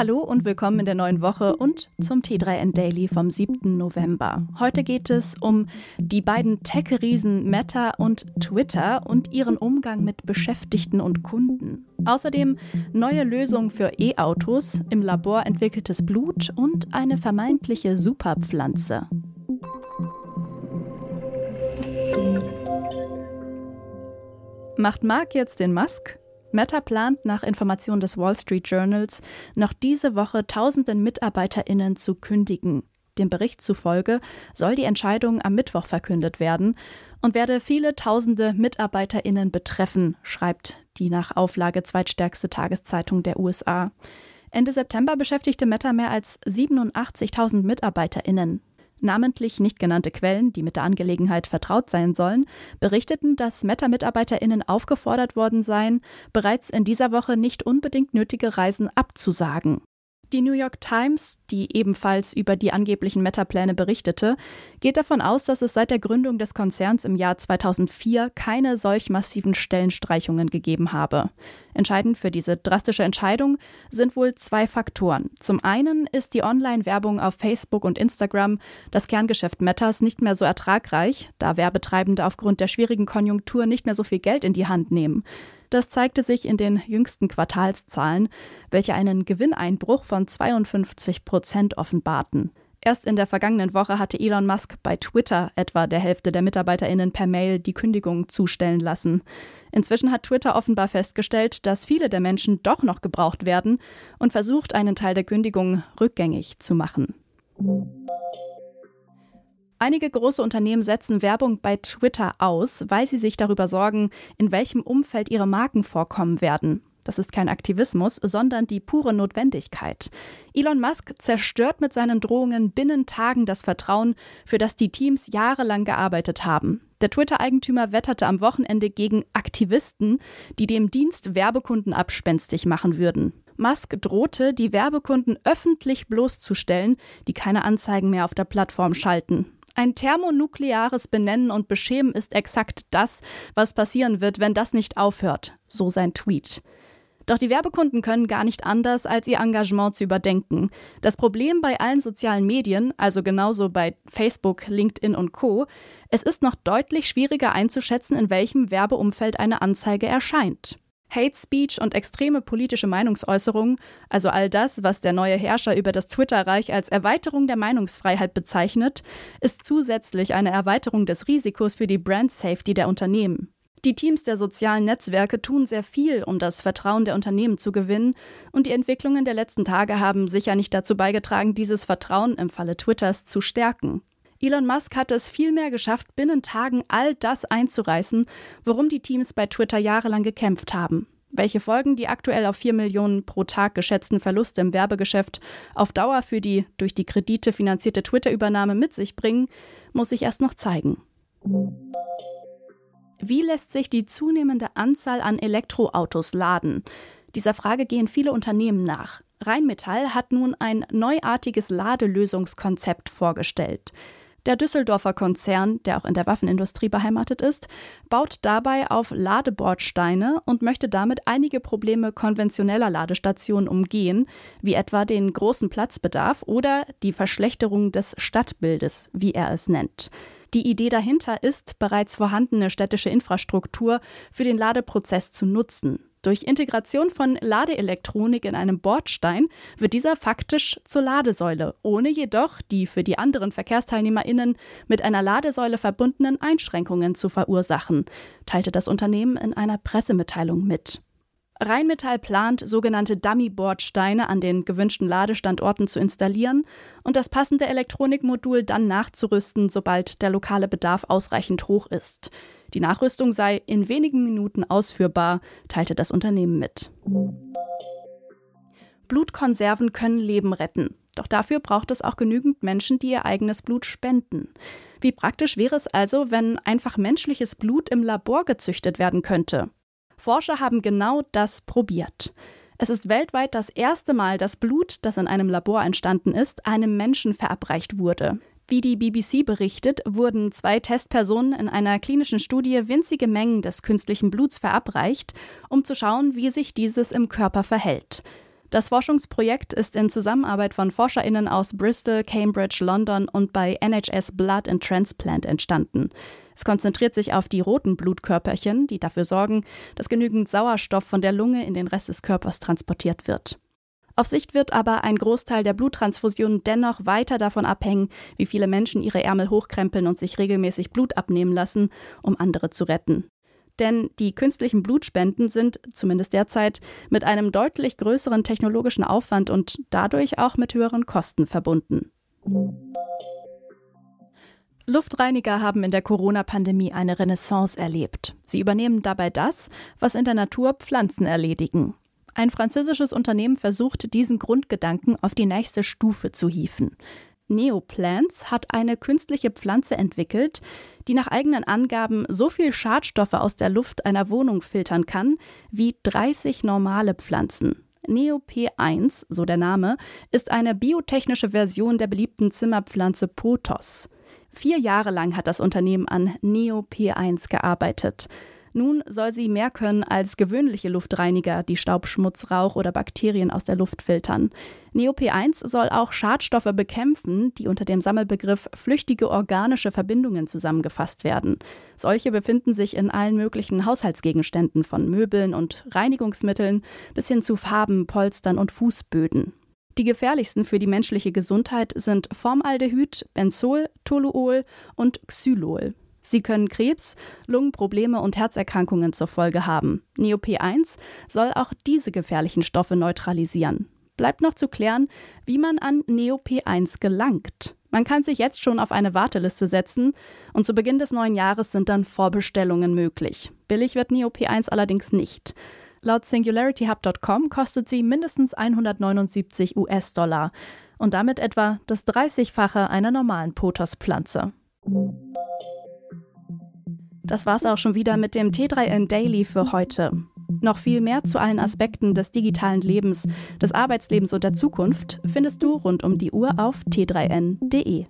Hallo und willkommen in der neuen Woche und zum T3N Daily vom 7. November. Heute geht es um die beiden Tech-Riesen Meta und Twitter und ihren Umgang mit Beschäftigten und Kunden. Außerdem neue Lösungen für E-Autos, im Labor entwickeltes Blut und eine vermeintliche Superpflanze. Macht Mark jetzt den Musk? Meta plant nach Informationen des Wall Street Journals noch diese Woche tausenden Mitarbeiterinnen zu kündigen. Dem Bericht zufolge soll die Entscheidung am Mittwoch verkündet werden und werde viele tausende Mitarbeiterinnen betreffen, schreibt die nach Auflage zweitstärkste Tageszeitung der USA. Ende September beschäftigte Meta mehr als 87.000 Mitarbeiterinnen. Namentlich nicht genannte Quellen, die mit der Angelegenheit vertraut sein sollen, berichteten, dass Meta-MitarbeiterInnen aufgefordert worden seien, bereits in dieser Woche nicht unbedingt nötige Reisen abzusagen. Die New York Times, die ebenfalls über die angeblichen Meta-Pläne berichtete, geht davon aus, dass es seit der Gründung des Konzerns im Jahr 2004 keine solch massiven Stellenstreichungen gegeben habe. Entscheidend für diese drastische Entscheidung sind wohl zwei Faktoren. Zum einen ist die Online-Werbung auf Facebook und Instagram, das Kerngeschäft Metas, nicht mehr so ertragreich, da Werbetreibende aufgrund der schwierigen Konjunktur nicht mehr so viel Geld in die Hand nehmen. Das zeigte sich in den jüngsten Quartalszahlen, welche einen Gewinneinbruch von 52 Prozent offenbarten. Erst in der vergangenen Woche hatte Elon Musk bei Twitter etwa der Hälfte der Mitarbeiterinnen per Mail die Kündigung zustellen lassen. Inzwischen hat Twitter offenbar festgestellt, dass viele der Menschen doch noch gebraucht werden und versucht, einen Teil der Kündigung rückgängig zu machen. Einige große Unternehmen setzen Werbung bei Twitter aus, weil sie sich darüber sorgen, in welchem Umfeld ihre Marken vorkommen werden. Das ist kein Aktivismus, sondern die pure Notwendigkeit. Elon Musk zerstört mit seinen Drohungen binnen Tagen das Vertrauen, für das die Teams jahrelang gearbeitet haben. Der Twitter-Eigentümer wetterte am Wochenende gegen Aktivisten, die dem Dienst Werbekunden abspenstig machen würden. Musk drohte, die Werbekunden öffentlich bloßzustellen, die keine Anzeigen mehr auf der Plattform schalten. Ein thermonukleares Benennen und Beschämen ist exakt das, was passieren wird, wenn das nicht aufhört, so sein Tweet. Doch die Werbekunden können gar nicht anders, als ihr Engagement zu überdenken. Das Problem bei allen sozialen Medien, also genauso bei Facebook, LinkedIn und Co., es ist noch deutlich schwieriger einzuschätzen, in welchem Werbeumfeld eine Anzeige erscheint. Hate Speech und extreme politische Meinungsäußerungen, also all das, was der neue Herrscher über das Twitter-Reich als Erweiterung der Meinungsfreiheit bezeichnet, ist zusätzlich eine Erweiterung des Risikos für die Brand Safety der Unternehmen. Die Teams der sozialen Netzwerke tun sehr viel, um das Vertrauen der Unternehmen zu gewinnen, und die Entwicklungen der letzten Tage haben sicher nicht dazu beigetragen, dieses Vertrauen im Falle Twitters zu stärken. Elon Musk hat es vielmehr geschafft, binnen Tagen all das einzureißen, worum die Teams bei Twitter jahrelang gekämpft haben. Welche Folgen die aktuell auf 4 Millionen pro Tag geschätzten Verluste im Werbegeschäft auf Dauer für die durch die Kredite finanzierte Twitter-Übernahme mit sich bringen, muss sich erst noch zeigen. Wie lässt sich die zunehmende Anzahl an Elektroautos laden? Dieser Frage gehen viele Unternehmen nach. Rheinmetall hat nun ein neuartiges Ladelösungskonzept vorgestellt. Der Düsseldorfer Konzern, der auch in der Waffenindustrie beheimatet ist, baut dabei auf Ladebordsteine und möchte damit einige Probleme konventioneller Ladestationen umgehen, wie etwa den großen Platzbedarf oder die Verschlechterung des Stadtbildes, wie er es nennt. Die Idee dahinter ist, bereits vorhandene städtische Infrastruktur für den Ladeprozess zu nutzen. Durch Integration von Ladeelektronik in einem Bordstein wird dieser faktisch zur Ladesäule, ohne jedoch die für die anderen Verkehrsteilnehmerinnen mit einer Ladesäule verbundenen Einschränkungen zu verursachen, teilte das Unternehmen in einer Pressemitteilung mit. Rheinmetall plant, sogenannte Dummy-Bordsteine an den gewünschten Ladestandorten zu installieren und das passende Elektronikmodul dann nachzurüsten, sobald der lokale Bedarf ausreichend hoch ist. Die Nachrüstung sei in wenigen Minuten ausführbar, teilte das Unternehmen mit. Blutkonserven können Leben retten. Doch dafür braucht es auch genügend Menschen, die ihr eigenes Blut spenden. Wie praktisch wäre es also, wenn einfach menschliches Blut im Labor gezüchtet werden könnte? Forscher haben genau das probiert. Es ist weltweit das erste Mal, dass Blut, das in einem Labor entstanden ist, einem Menschen verabreicht wurde. Wie die BBC berichtet, wurden zwei Testpersonen in einer klinischen Studie winzige Mengen des künstlichen Bluts verabreicht, um zu schauen, wie sich dieses im Körper verhält. Das Forschungsprojekt ist in Zusammenarbeit von ForscherInnen aus Bristol, Cambridge, London und bei NHS Blood and Transplant entstanden. Es konzentriert sich auf die roten Blutkörperchen, die dafür sorgen, dass genügend Sauerstoff von der Lunge in den Rest des Körpers transportiert wird. Auf Sicht wird aber ein Großteil der Bluttransfusionen dennoch weiter davon abhängen, wie viele Menschen ihre Ärmel hochkrempeln und sich regelmäßig Blut abnehmen lassen, um andere zu retten. Denn die künstlichen Blutspenden sind, zumindest derzeit, mit einem deutlich größeren technologischen Aufwand und dadurch auch mit höheren Kosten verbunden. Luftreiniger haben in der Corona-Pandemie eine Renaissance erlebt. Sie übernehmen dabei das, was in der Natur Pflanzen erledigen. Ein französisches Unternehmen versucht, diesen Grundgedanken auf die nächste Stufe zu hieven. Neoplants hat eine künstliche Pflanze entwickelt, die nach eigenen Angaben so viel Schadstoffe aus der Luft einer Wohnung filtern kann wie 30 normale Pflanzen. NeoP1, so der Name, ist eine biotechnische Version der beliebten Zimmerpflanze Pothos. Vier Jahre lang hat das Unternehmen an NeoP1 gearbeitet. Nun soll sie mehr können als gewöhnliche Luftreiniger, die Staubschmutz, Rauch oder Bakterien aus der Luft filtern. NeoP1 soll auch Schadstoffe bekämpfen, die unter dem Sammelbegriff flüchtige organische Verbindungen zusammengefasst werden. Solche befinden sich in allen möglichen Haushaltsgegenständen von Möbeln und Reinigungsmitteln bis hin zu Farben, Polstern und Fußböden. Die gefährlichsten für die menschliche Gesundheit sind Formaldehyd, Benzol, Toluol und Xylol. Sie können Krebs, Lungenprobleme und Herzerkrankungen zur Folge haben. NeoP1 soll auch diese gefährlichen Stoffe neutralisieren. Bleibt noch zu klären, wie man an NeoP1 gelangt. Man kann sich jetzt schon auf eine Warteliste setzen und zu Beginn des neuen Jahres sind dann Vorbestellungen möglich. Billig wird NeoP1 allerdings nicht. Laut SingularityHub.com kostet sie mindestens 179 US-Dollar und damit etwa das 30-fache einer normalen Pothos-Pflanze. Das war's auch schon wieder mit dem T3N Daily für heute. Noch viel mehr zu allen Aspekten des digitalen Lebens, des Arbeitslebens und der Zukunft findest du rund um die Uhr auf t3n.de.